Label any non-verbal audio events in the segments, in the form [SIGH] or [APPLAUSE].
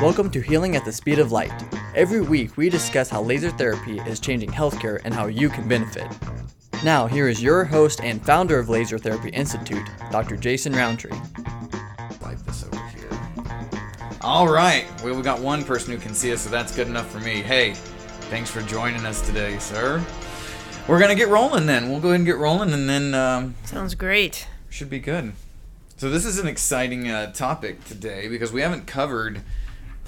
Welcome to Healing at the Speed of Light. Every week, we discuss how laser therapy is changing healthcare and how you can benefit. Now, here is your host and founder of Laser Therapy Institute, Dr. Jason Rountree. Slide this over here. All right. Well, we got one person who can see us, so that's good enough for me. Hey, thanks for joining us today, sir. We're gonna get rolling then. We'll go ahead and get rolling, and then um, Sounds great. should be good. So this is an exciting uh, topic today because we haven't covered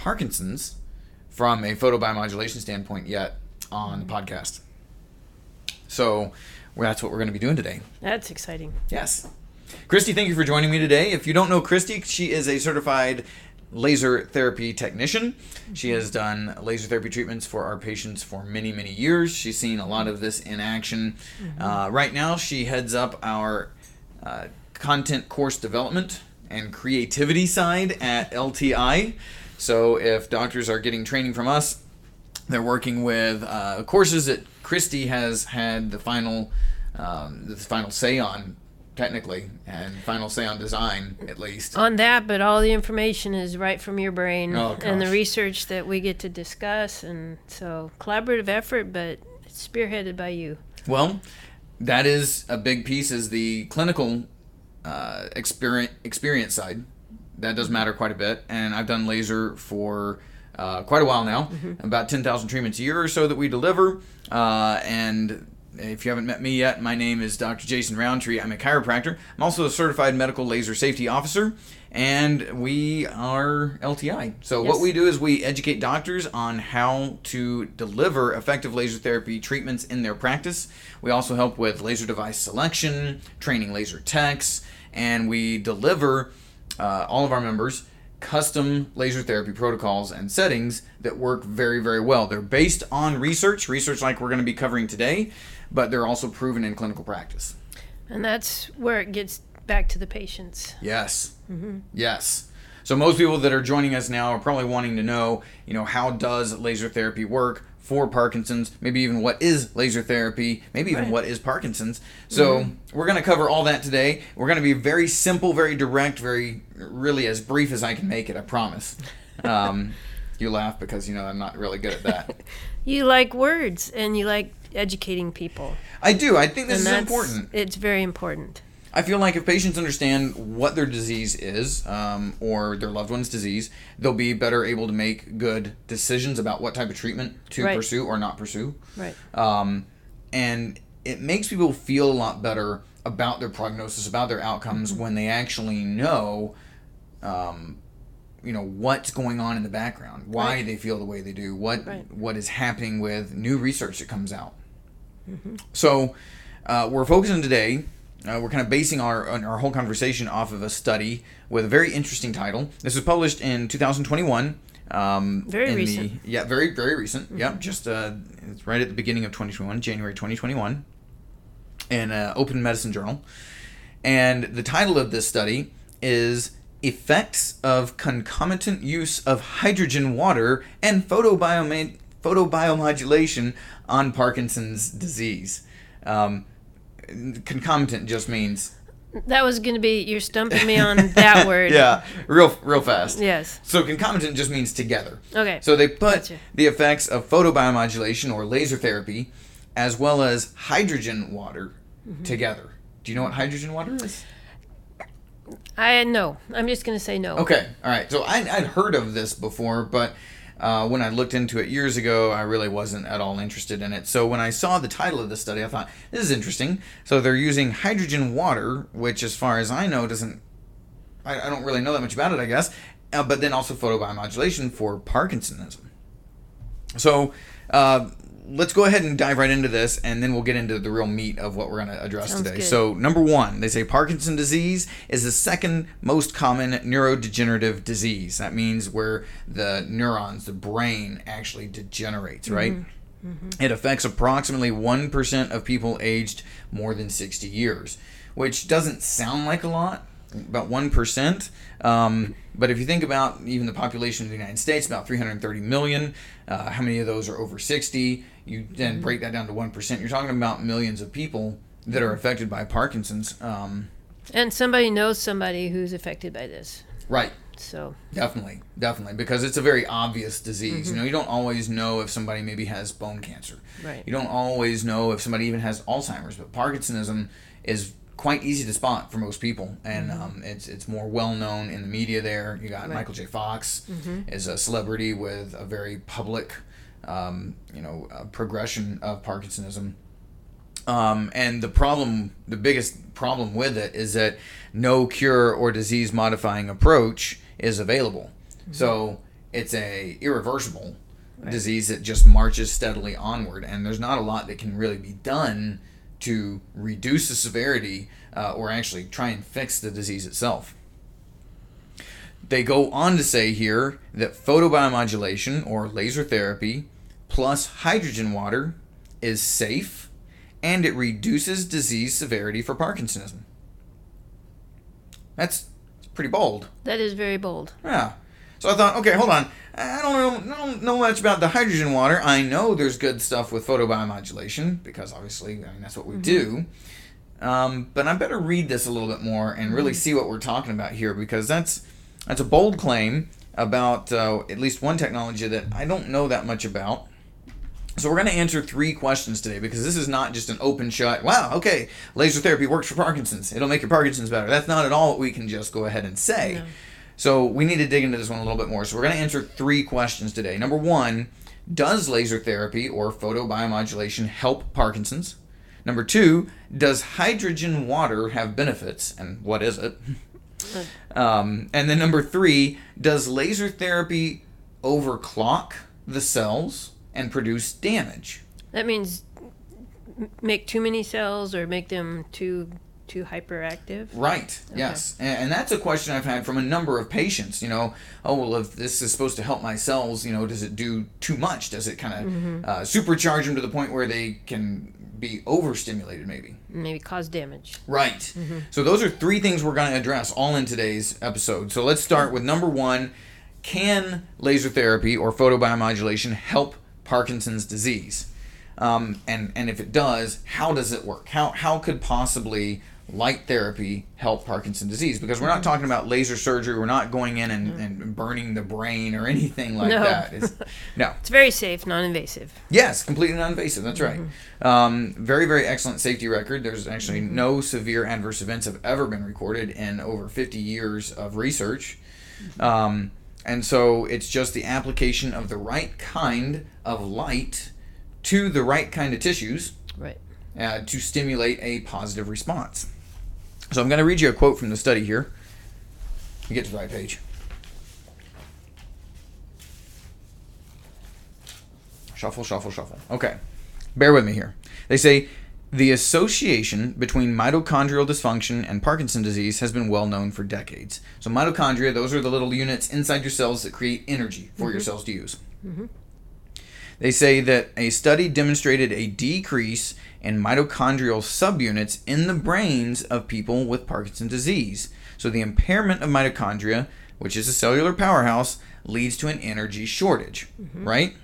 Parkinson's from a photobiomodulation standpoint yet on the podcast. So well, that's what we're going to be doing today. That's exciting. Yes. Christy, thank you for joining me today. If you don't know Christy, she is a certified laser therapy technician. She has done laser therapy treatments for our patients for many, many years. She's seen a lot of this in action. Uh, right now, she heads up our uh, content course development and creativity side at LTI. So if doctors are getting training from us, they're working with uh, courses that Christy has had the final um, the final say on technically and final say on design at least. On that, but all the information is right from your brain Oh, and the research that we get to discuss. And so, collaborative effort, but spearheaded by you. Well, that is a big piece is the clinical uh, experience experience side. That does matter quite a bit, and I've done laser for uh, quite a while now, about ten thousand treatments a year or so that we deliver. Uh, and if you haven't met me yet, my name is Dr. Jason Rountree. I'm a chiropractor. I'm also a certified medical laser safety officer, and we are LTI. So what we do is we educate doctors on how to deliver effective laser therapy treatments in their practice. We also help with laser device selection, training laser techs, and we deliver uh, all of our members custom laser therapy protocols and settings that work very, very well. They're based on research, research like we're going to be covering today, but they're also proven in clinical practice. And that's where it gets back to the patients. Yes. Yes. So most people that are joining us now are probably wanting to know, you know, how does laser therapy work for Parkinson's? Maybe even what is laser therapy? Maybe even Right. what is Parkinson's? So we're going to cover all that today. We're going to be very simple, very direct, very really as brief as I can make it. I promise. Um, [LAUGHS] you laugh because you know I'm not really good at that. [LAUGHS] You like words and you like educating people. I do. I think this and is important. It's very important. I feel like if patients understand what their disease is um, or their loved one's disease, they'll be better able to make good decisions about what type of treatment to Right. pursue or not pursue. Right. Um, and it makes people feel a lot better about their prognosis, about their outcomes when they actually know, um, you know, what's going on in the background, why Right. they feel the way they do, what Right. what is happening with new research that comes out. So, uh, we're focusing today. Uh, we're kind of basing our our whole conversation off of a study with a very interesting title. This was published in 2021. Um, Very the- recent. Mm-hmm. yeah, very very recent. Yep, just uh, it's right at the beginning of 2021, January 2021, in uh, Open Medicine Journal. And the title of this study is Effects of Concomitant Use of Hydrogen Water and Photobioma- Photobiomodulation on Parkinson's Disease. Um, concomitant just means That was going to be, you're stumping me on that [LAUGHS] word. yeah, real real fast. Yes. So concomitant just means together. Okay. So they put Gotcha. the effects of photobiomodulation or laser therapy as well as hydrogen water Mm-hmm. together. Do you know what hydrogen water is? I no. I'm just going to say no. Okay, all right. So I, I'd heard of this before, but uh, when I looked into it years ago, I really wasn't at all interested in it. So when I saw the title of the study, I thought this is interesting. So they're using hydrogen water, which, as far as I know, doesn't. I, I don't really know that much about it, I guess. Uh, but then also photobiomodulation for Parkinsonism. So uh, let's go ahead and dive right into this, and then we'll get into the real meat of what we're going to address Sounds today. good. So, number one, they say Parkinson disease is the second most common neurodegenerative disease. That means where the neurons, the brain, actually degenerates, mm-hmm. right? Mm-hmm. It affects approximately 1% of people aged more than 60 years, which doesn't sound like a lot, about 1%. Um, but if you think about even the population of the United States, about 330 million, uh, how many of those are over 60? You then break that down to 1%. You're talking about millions of people that are affected by Parkinson's. Um, And somebody knows somebody who's affected by this. right. So Definitely, definitely, because it's a very obvious disease. You know, you don't always know if somebody maybe has bone cancer. Right. You don't always know if somebody even has Alzheimer's, but Parkinsonism is quite easy to spot for most people, and um, it's it's more well known in the media. There, you got Right. Michael J. Fox is a celebrity with a very public, um, you know, uh, progression of Parkinsonism. Um, and the problem, the biggest problem with it is that no cure or disease modifying approach is available. So it's a irreversible disease that just marches steadily onward, and there's not a lot that can really be done to reduce the severity uh, or actually try and fix the disease itself. They go on to say here that photobiomodulation or laser therapy plus hydrogen water is safe and it reduces disease severity for Parkinsonism. That's pretty bold. that is very bold. Yeah. So I thought, okay, hold on. I don't know, don't know much about the hydrogen water. I know there's good stuff with photobiomodulation because obviously, I mean, that's what we do. Um, but I better read this a little bit more and really see what we're talking about here because that's that's a bold claim about uh, at least one technology that I don't know that much about. So we're going to answer three questions today because this is not just an open shut. Wow, okay, laser therapy works for Parkinson's. It'll make your Parkinson's better. That's not at all what we can just go ahead and say. No. So we need to dig into this one a little bit more. So we're going to answer three questions today. Number one, does laser therapy or photobiomodulation help Parkinson's? Number two, does hydrogen water have benefits, and what is it? [LAUGHS] Um, and then number three, does laser therapy overclock the cells and produce damage? That means make too many cells or make them too too hyperactive. Right. Yes. And, and that's a question I've had from a number of patients. You know, oh well, if this is supposed to help my cells, you know, does it do too much? Does it kind of uh, supercharge them to the point where they can be overstimulated, maybe? Maybe cause damage. Right. So those are three things we're going to address all in today's episode. So let's start with number one: Can laser therapy or photobiomodulation help Parkinson's disease? Um, and and if it does, how does it work? How how could possibly light therapy help Parkinson's disease? Because we're not talking about laser surgery. We're not going in and, and burning the brain or anything like No. that. It's, no. [LAUGHS] It's very safe, non-invasive. Yes, completely non-invasive. That's right. Um, very, very excellent safety record. There's actually no severe adverse events have ever been recorded in over 50 years of research. Um, and so it's just the application of the right kind of light to the right kind of tissues Right. uh, to stimulate a positive response. So I'm going to read you a quote from the study here. You get to the right page. Shuffle, shuffle, shuffle. Okay. Bear with me here. They say the association between mitochondrial dysfunction and Parkinson disease has been well known for decades. So, mitochondria, those are the little units inside your cells that create energy for your mm-hmm. cells to use. Mm-hmm. They say that a study demonstrated a decrease in mitochondrial subunits in the brains of people with Parkinson's disease. So the impairment of mitochondria, which is a cellular powerhouse, leads to an energy shortage, right?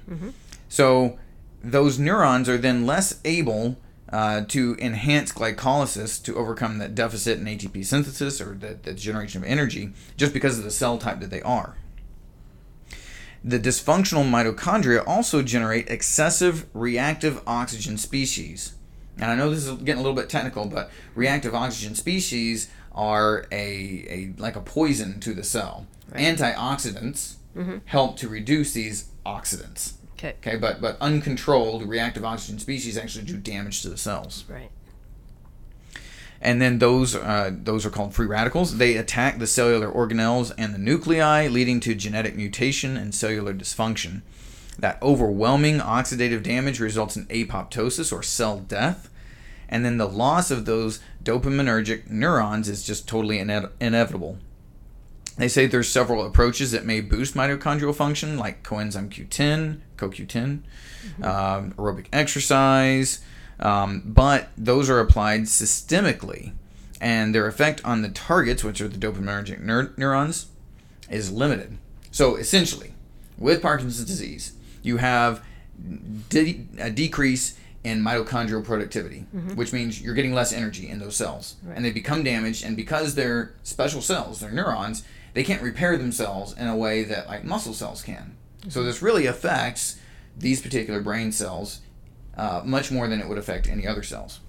So those neurons are then less able uh, to enhance glycolysis to overcome that deficit in ATP synthesis or the, the generation of energy just because of the cell type that they are. The dysfunctional mitochondria also generate excessive reactive oxygen species. And I know this is getting a little bit technical, but reactive oxygen species are a, a like a poison to the cell. Antioxidants help to reduce these oxidants. Okay. Okay, but but uncontrolled reactive oxygen species actually do damage to the cells Right. and then those uh, those are called free radicals. They attack the cellular organelles and the nuclei, leading to genetic mutation and cellular dysfunction. That overwhelming oxidative damage results in apoptosis or cell death, and then the loss of those dopaminergic neurons is just totally ine- inevitable. They say there's several approaches that may boost mitochondrial function, like coenzyme Q10, CoQ10, um, aerobic exercise, um, but those are applied systemically, and their effect on the targets, which are the dopaminergic neur- neurons, is limited. So essentially, with Parkinson's disease, you have de- a decrease in mitochondrial productivity, which means you're getting less energy in those cells, Right. and they become damaged. And because they're special cells, they're neurons, they can't repair themselves in a way that like muscle cells can. So this really affects these particular brain cells uh, much more than it would affect any other cells.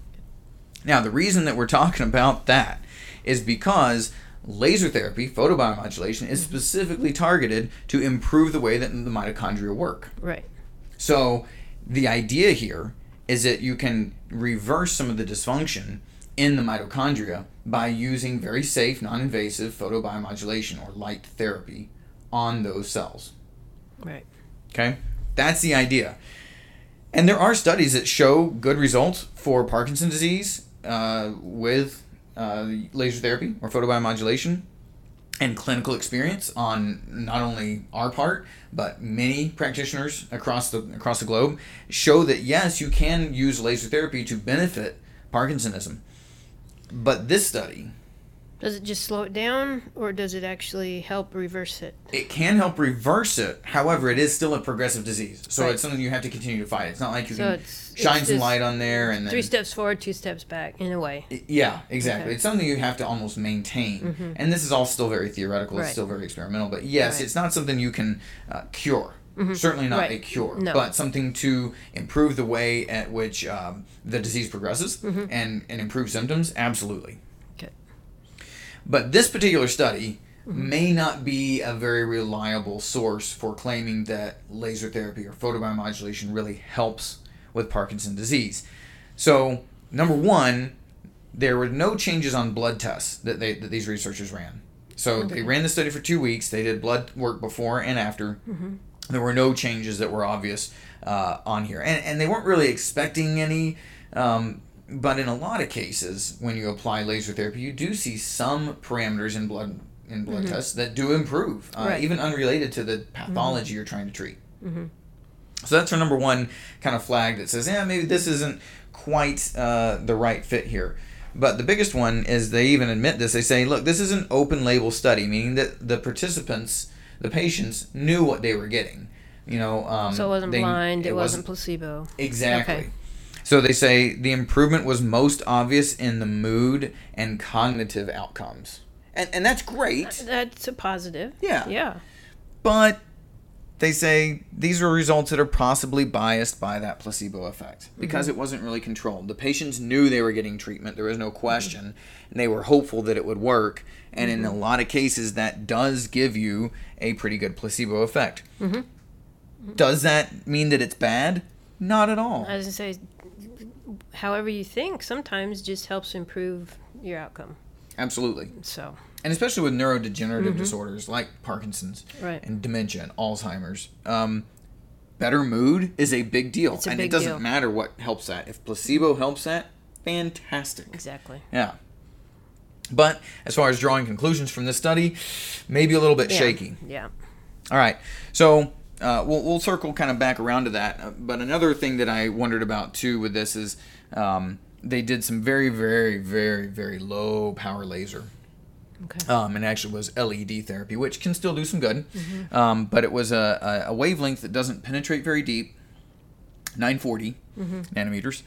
Now, the reason that we're talking about that is because laser therapy, photobiomodulation, is specifically targeted to improve the way that the mitochondria work. Right. So, the idea here is that you can reverse some of the dysfunction in the mitochondria by using very safe, non invasive photobiomodulation or light therapy on those cells. Right. Okay? That's the idea. And there are studies that show good results for Parkinson's disease uh, with uh, laser therapy or photobiomodulation and clinical experience on not only our part but many practitioners across the across the globe show that yes you can use laser therapy to benefit parkinsonism. But this study Does it just slow it down, or does it actually help reverse it? it can help reverse it. However, it is still a progressive disease, so Right. it's something you have to continue to fight. It's not like you So can shine some light on there and then Three steps forward, two steps back, in a way. Yeah, exactly. Okay. It's something you have to almost maintain, and this is all still very theoretical. It's still very experimental, but yes, Right. it's not something you can uh, cure. Certainly not Right. a cure, No. but something to improve the way at which um, the disease progresses and and improve symptoms. Absolutely. Okay. But this particular study may not be a very reliable source for claiming that laser therapy or photobiomodulation really helps with Parkinson's disease. So, number one, there were no changes on blood tests that they that these researchers ran. So they ran the study for two weeks. They did blood work before and after. There were no changes that were obvious uh, on here, and and they weren't really expecting any. Um, but in a lot of cases, when you apply laser therapy, you do see some parameters in blood in blood tests that do improve, uh, Right. even unrelated to the pathology you're trying to treat. So that's our number one kind of flag that says, yeah, maybe this isn't quite uh, the right fit here. But the biggest one is they even admit this. They say, look, this is an open label study, meaning that the participants, the patients, knew what they were getting. You know, um, So it wasn't they- blind, it, wasn't placebo. Exactly. Okay. So they say the improvement was most obvious in the mood and cognitive outcomes. And, and that's great, uh, That's a positive. Yeah. Yeah. but they say these are results that are possibly biased by that placebo effect because mm-hmm. it wasn't really controlled. The patients knew they were getting treatment, there was no question, and they were hopeful that it would work. And in a mm-hmm. lot of cases, that does give you a pretty good placebo effect. Does that mean that it's bad? Not at all. I was gonna say, however you think, sometimes just helps improve your outcome. Absolutely. So, and especially with neurodegenerative disorders like Parkinson's Mm-hmm. Right. and dementia and Alzheimer's, um, better mood is a big deal, a and big it doesn't deal. matter what helps that. If placebo helps that, fantastic. exactly. Yeah. But as far as drawing conclusions from this study, maybe a little bit Yeah. shaky. Yeah. All right. So uh, we'll, we'll circle kind of back around to that. Uh, but another thing that I wondered about too with this is um, they did some very, very, very, very low power laser. Okay. Um, and actually was LED therapy, which can still do some good. Um, but it was a, a, a wavelength that doesn't penetrate very deep, 940 nanometers.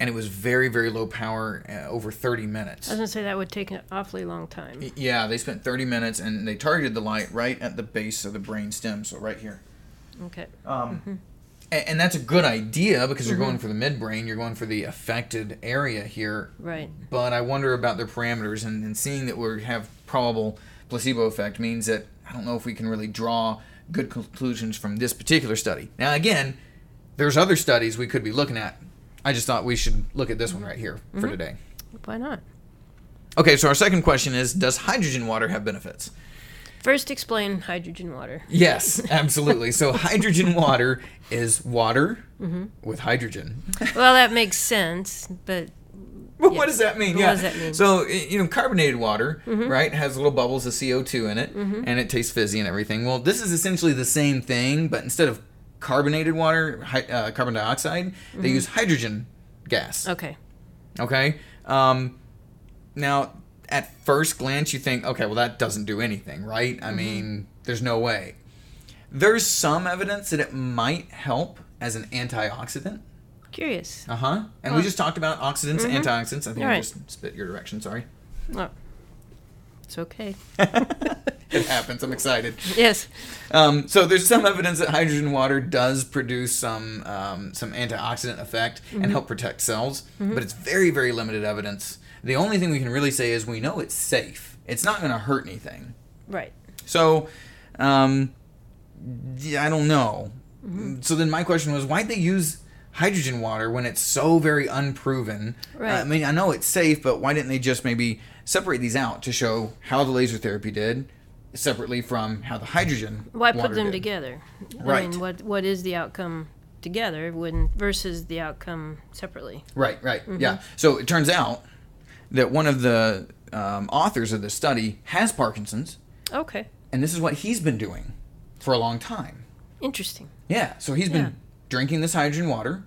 And it was very, very low power, uh, over 30 minutes. I was gonna say that would take an awfully long time. Yeah, they spent 30 minutes and they targeted the light right at the base of the brain stem, so right here. Okay. Um, a- and, that's a good idea because you're going for the midbrain, you're going for the affected area here. Right. But I wonder about their parameters, and, and seeing that we have probable placebo effect means that I don't know if we can really draw good conclusions from this particular study. Now, again, there's other studies we could be looking at. I just thought we should look at this one right here for mm-hmm. today. Why not? Okay, so our second question is Does hydrogen water have benefits? First, explain hydrogen water. Yes, [LAUGHS] absolutely. so [LAUGHS] hydrogen water is water mm-hmm. with hydrogen. [LAUGHS] Well, that makes sense, but Well, Yeah. What does that mean? What yeah. does that mean? So you know, carbonated water, mm-hmm. right, has little bubbles of CO two in it, and it tastes fizzy and everything. Well, this is essentially the same thing, but instead of carbonated water, hy- uh, carbon dioxide, they use hydrogen gas. okay. Okay. Um, now, at first glance, you think, okay, well, that doesn't do anything, right? I mean, there's no way. There's some evidence that it might help as an antioxidant. Curious. Uh huh. And we just talked about oxidants and antioxidants. I think I Right. just spit your direction. Sorry. Oh. It's okay. [LAUGHS] [LAUGHS] [LAUGHS] it happens. I'm excited. Yes. Um, so there's some evidence that hydrogen water does produce some um, some antioxidant effect and help protect cells, but it's very very limited evidence. The only thing we can really say is we know it's safe. It's not going to hurt anything. Right. So, um, yeah, I don't know. So then my question was, why'd they use hydrogen water when it's so very unproven? Right. I mean, I know it's safe, but why didn't they just maybe separate these out to show how the laser therapy did separately from how the hydrogen Why put them did? together? I Right. mean, what what is the outcome together when versus the outcome separately? Right, right, Mm-hmm. yeah. So it turns out that one of the um, authors of this study has Parkinson's, Okay. and this is what he's been doing for a long time. Interesting. Yeah, so he's been Yeah. Mm-hmm. drinking this hydrogen water,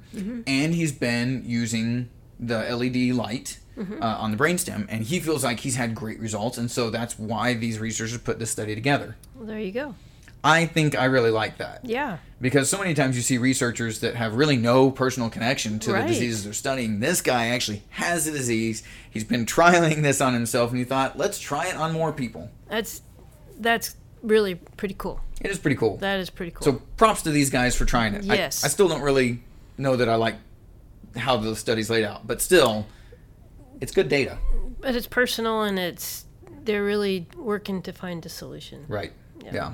and he's been using the LED light Mm-hmm. uh, on the brainstem, and he feels like he's had great results, and so that's why these researchers put this study together. Well, there you go. I think I really like that Yeah. because so many times you see researchers that have really no personal connection to Right. the diseases they're studying. This guy actually has the disease. He's been [LAUGHS] trialing this on himself, and he thought, let's try it on more people. That's that's really pretty cool. It is pretty cool. That is pretty cool. So props to these guys for trying it. I- Yes. I, still don't really know that I like how the study's laid out, but still, it's good data. but it's personal and it's they're really working to find a solution. Right. Yeah. Yeah.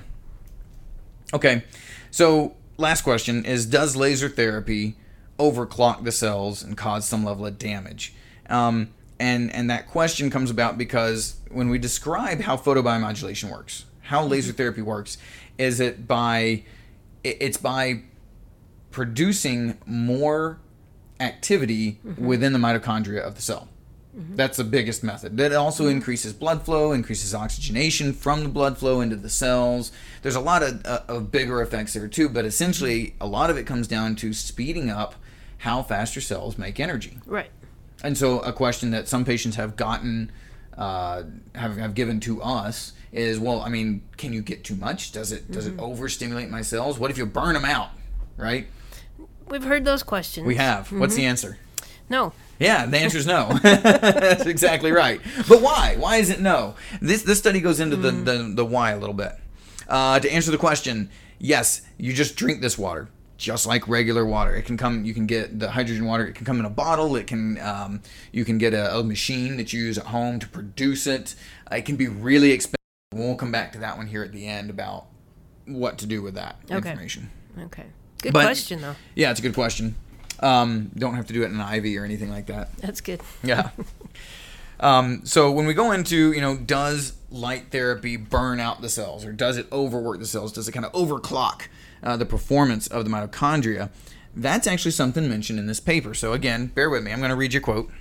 Okay. So last question is Does laser therapy overclock the cells and cause some level of damage? Um, and, and that question comes about because when we describe how photobiomodulation works, how laser therapy works, is it by it's by producing more activity within the mitochondria of the cell. That's the biggest method. That also increases blood flow, increases oxygenation from the blood flow into the cells. There's a lot of, uh, of bigger effects there too, but essentially, a lot of it comes down to speeding up how fast your cells make energy. Right. And so, a question that some patients have gotten, uh, have, have given to us is, well, I mean, can you get too much? Does it does it overstimulate my cells? What if you burn them out? Right? We've heard those questions. We have. What's the answer? No. Yeah, the answer is no. [LAUGHS] That's exactly right. But why? Why is it no? This this study goes into the, the, the why a little bit. Uh, to answer the question, yes, you just drink this water just like regular water. It can come. You can get the hydrogen water. It can come in a bottle. It can. Um, you can get a, a machine that you use at home to produce it. Uh, it can be really expensive. We'll come back to that one here at the end about what to do with that Okay. information. Okay. Good But- question though. Yeah, it's a good question. Um, don't have to do it in an IV or anything like that. That's good. Yeah. [LAUGHS] um, so when we go into, you know, does light therapy burn out the cells or does it overwork the cells? Does it kind of overclock uh, the performance of the mitochondria? That's actually something mentioned in this paper. So again, bear with me. I'm going to read your quote.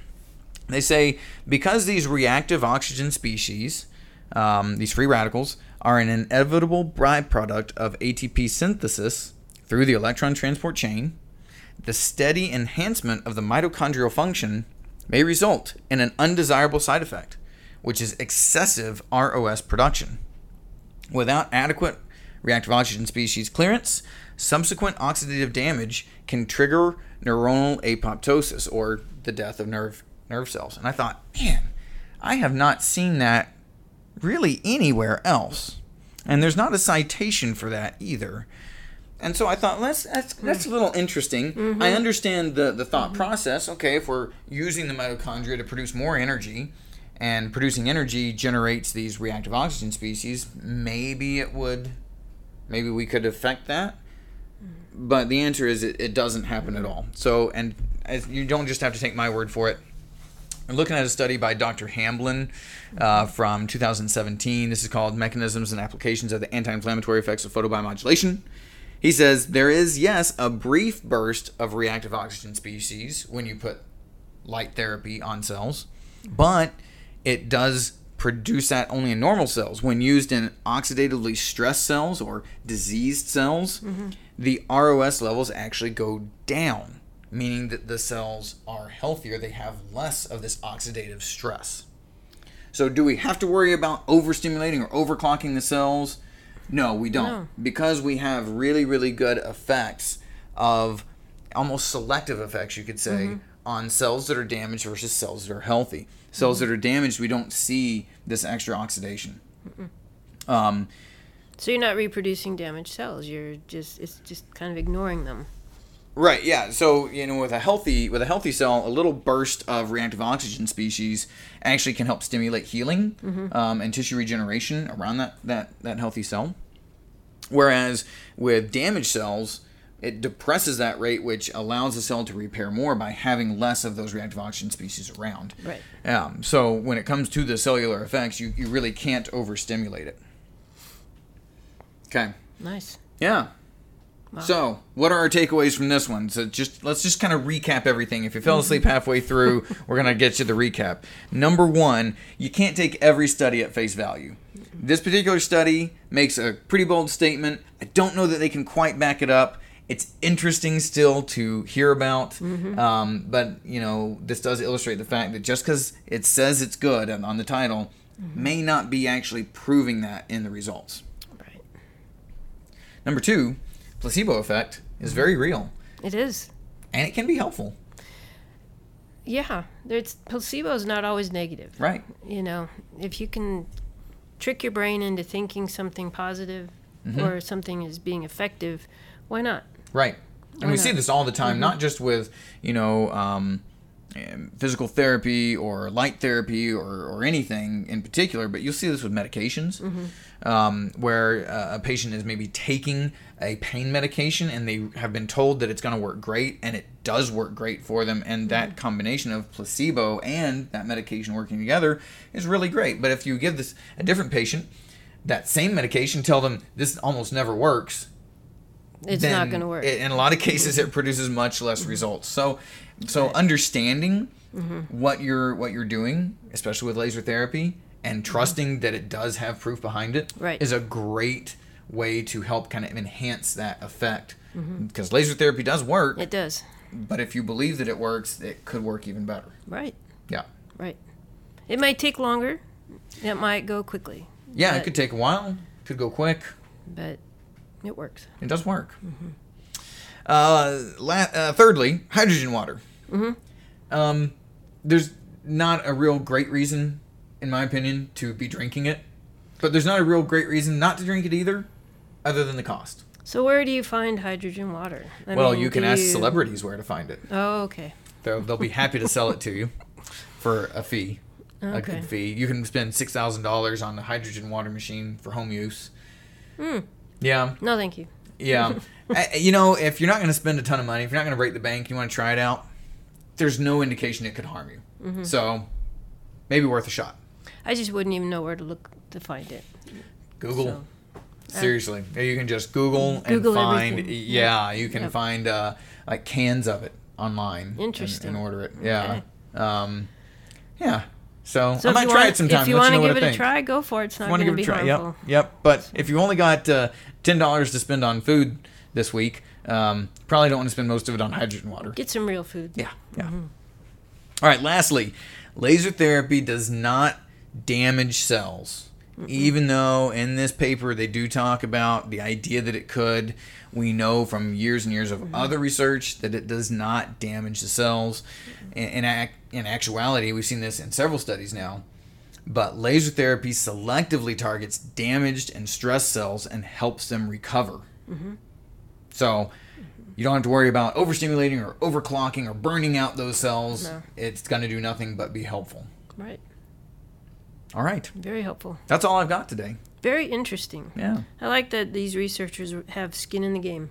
They say because these reactive oxygen species, um, these free radicals, are an inevitable byproduct of ATP synthesis through the electron transport chain, the steady enhancement of the mitochondrial function may result in an undesirable side effect, which is excessive ROS production. Without adequate reactive oxygen species clearance, subsequent oxidative damage can trigger neuronal apoptosis or the death of nerve nerve cells. And I thought, man, I have not seen that really anywhere else. And there's not a citation for that either. And so I thought, that's that's, that's a hmm. little interesting. I mm-hmm. understand the, the thought mm-hmm. process. Okay, if we're using the mitochondria to produce more energy, and producing energy generates these reactive oxygen species, maybe it would, maybe we could affect that. Mm. But the answer is it, it doesn't happen at mm-hmm. all. So, and as, you don't just have to take my word for it. I'm looking at a study by Dr. Hamblin uh, from 2017. This is called Mechanisms and Applications of the Anti-Inflammatory Effects of Photobiomodulation. He says there is, yes, a brief burst of reactive oxygen species when you put light therapy on cells, but it does produce that only in normal cells. When used in oxidatively stressed cells or diseased cells, mm-hmm. the ROS levels actually go down, meaning that the cells are healthier. They have less of this oxidative stress. So, do we have to worry about overstimulating or overclocking the cells? No, we don't. No. Because we have really, really good effects of almost selective effects, you could say, on cells that are damaged versus cells that are healthy. Cells that are damaged, we don't see this extra oxidation. Um, So you're not reproducing damaged cells. You're just it's just kind of ignoring them. Right. Yeah. So you know, with a healthy with a healthy cell, a little burst of reactive oxygen species actually can help stimulate healing um, and tissue regeneration around that that that healthy cell. Whereas with damaged cells, it depresses that rate, which allows the cell to repair more by having less of those reactive oxygen species around. Right. Um, so when it comes to the cellular effects, you, you really can't overstimulate it. Okay. Nice. Yeah. So, what are our takeaways from this one? So, just let's just kind of recap everything. If you fell asleep mm-hmm. halfway through, [LAUGHS] we're gonna get you the recap. Number one, you can't take every study at face value. This particular study makes a pretty bold statement. I don't know that they can quite back it up. It's interesting still to hear about, mm-hmm. um, but you know this does illustrate the fact that just because it says it's good on on the title, mm-hmm. may not be actually proving that in the results. Right. Number two, placebo effect is very real It is. and it can be helpful. Yeah. It's placebo is not always negative. Right. You know, if you can trick your brain into thinking something positive Mm-hmm. or something is being effective, why not? Right. And we Why see this all the time, not just with, you know, um, physical therapy or light therapy or, or anything in particular, but you'll see this with medications, um, where uh, a patient is maybe taking a pain medication and they have been told that it's going to work great, and it does work great for them. And that combination of placebo and that medication working together is really great. But if you give this a different patient that same medication, tell them this almost never works, It's not going to work. i- In a lot of cases, it produces much less results. So, so understanding Mm-hmm. what you're what you're doing, especially with laser therapy, and trusting that it does have proof behind it, Mm-hmm. Right. is a great way to help kind of enhance that effect. Mm-hmm. Because laser therapy does work, it does. but if you believe that it works, it could work even better. Right. Yeah, Right. It might take longer. It might go quickly. yeah, it could take a while, could go quick. But it works. It does work. Mm-hmm. Uh, la- uh, thirdly, hydrogen water. Mm-hmm. Um, there's not a real great reason, in my opinion, to be drinking it, but there's not a real great reason not to drink it either, other than the cost. So where do you find hydrogen water? I well, mean, you can ask you- celebrities where to find it. Oh, okay. They'll, they'll be happy to sell it to you for a fee, a Okay. good fee. You can spend six thousand dollars on the hydrogen water machine for home use. Hmm. Yeah, No, thank you. Yeah. [LAUGHS] I- you know, if you're not going to spend a ton of money, if you're not going to break the bank, you want to try it out, there's no indication it could harm you. Mm-hmm. So, maybe worth a shot. I just wouldn't even know where to look to find it. Google. So, Seriously. You can just Google, Google and find. everything. Yeah, you can Yep. find uh, like cans of it online. Interesting. And, order it. Yeah. Um, yeah. So, so I might try want, it sometime. If you want you to know give it a try, go for it. It's not going to be try. harmful. Yep, yep. But if you only got uh, ten dollars to spend on food this week, um, probably don't want to spend most of it on hydrogen water. Get some real food. Yeah, yeah. All right. Lastly, laser therapy does not damage cells. Even though in this paper they do talk about the idea that it could, we know from years and years of mm-hmm. other research that it does not damage the cells. In, in, ac- in actuality, we've seen this in several studies now. But laser therapy selectively targets damaged and stressed cells and helps them recover. Mm-hmm. So you don't have to worry about overstimulating or overclocking or burning out those cells. No. It's going to do nothing but be helpful. Right. All right. Very helpful. That's all I've got today. Very interesting. Yeah. I like that these researchers have skin in the game.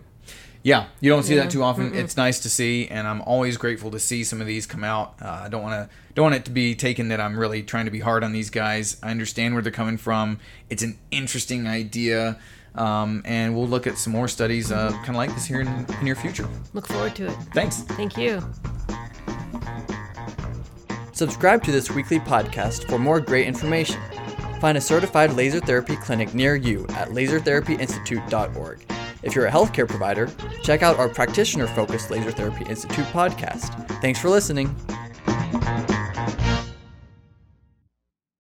Yeah, you don't see Yeah. that too often. It's nice to see, and I'm always grateful to see some of these come out. Uh, I don't want to don't want it to be taken that I'm really trying to be hard on these guys. I understand where they're coming from. It's an interesting idea, um, and we'll look at some more studies uh, kind of like this here in the near future. Look forward to it. Thanks. Thank you. Subscribe to this weekly podcast for more great information. Find a certified laser therapy clinic near you at lasertherapyinstitute.org. If you're a healthcare provider, check out our practitioner focused Laser Therapy Institute podcast. Thanks for listening.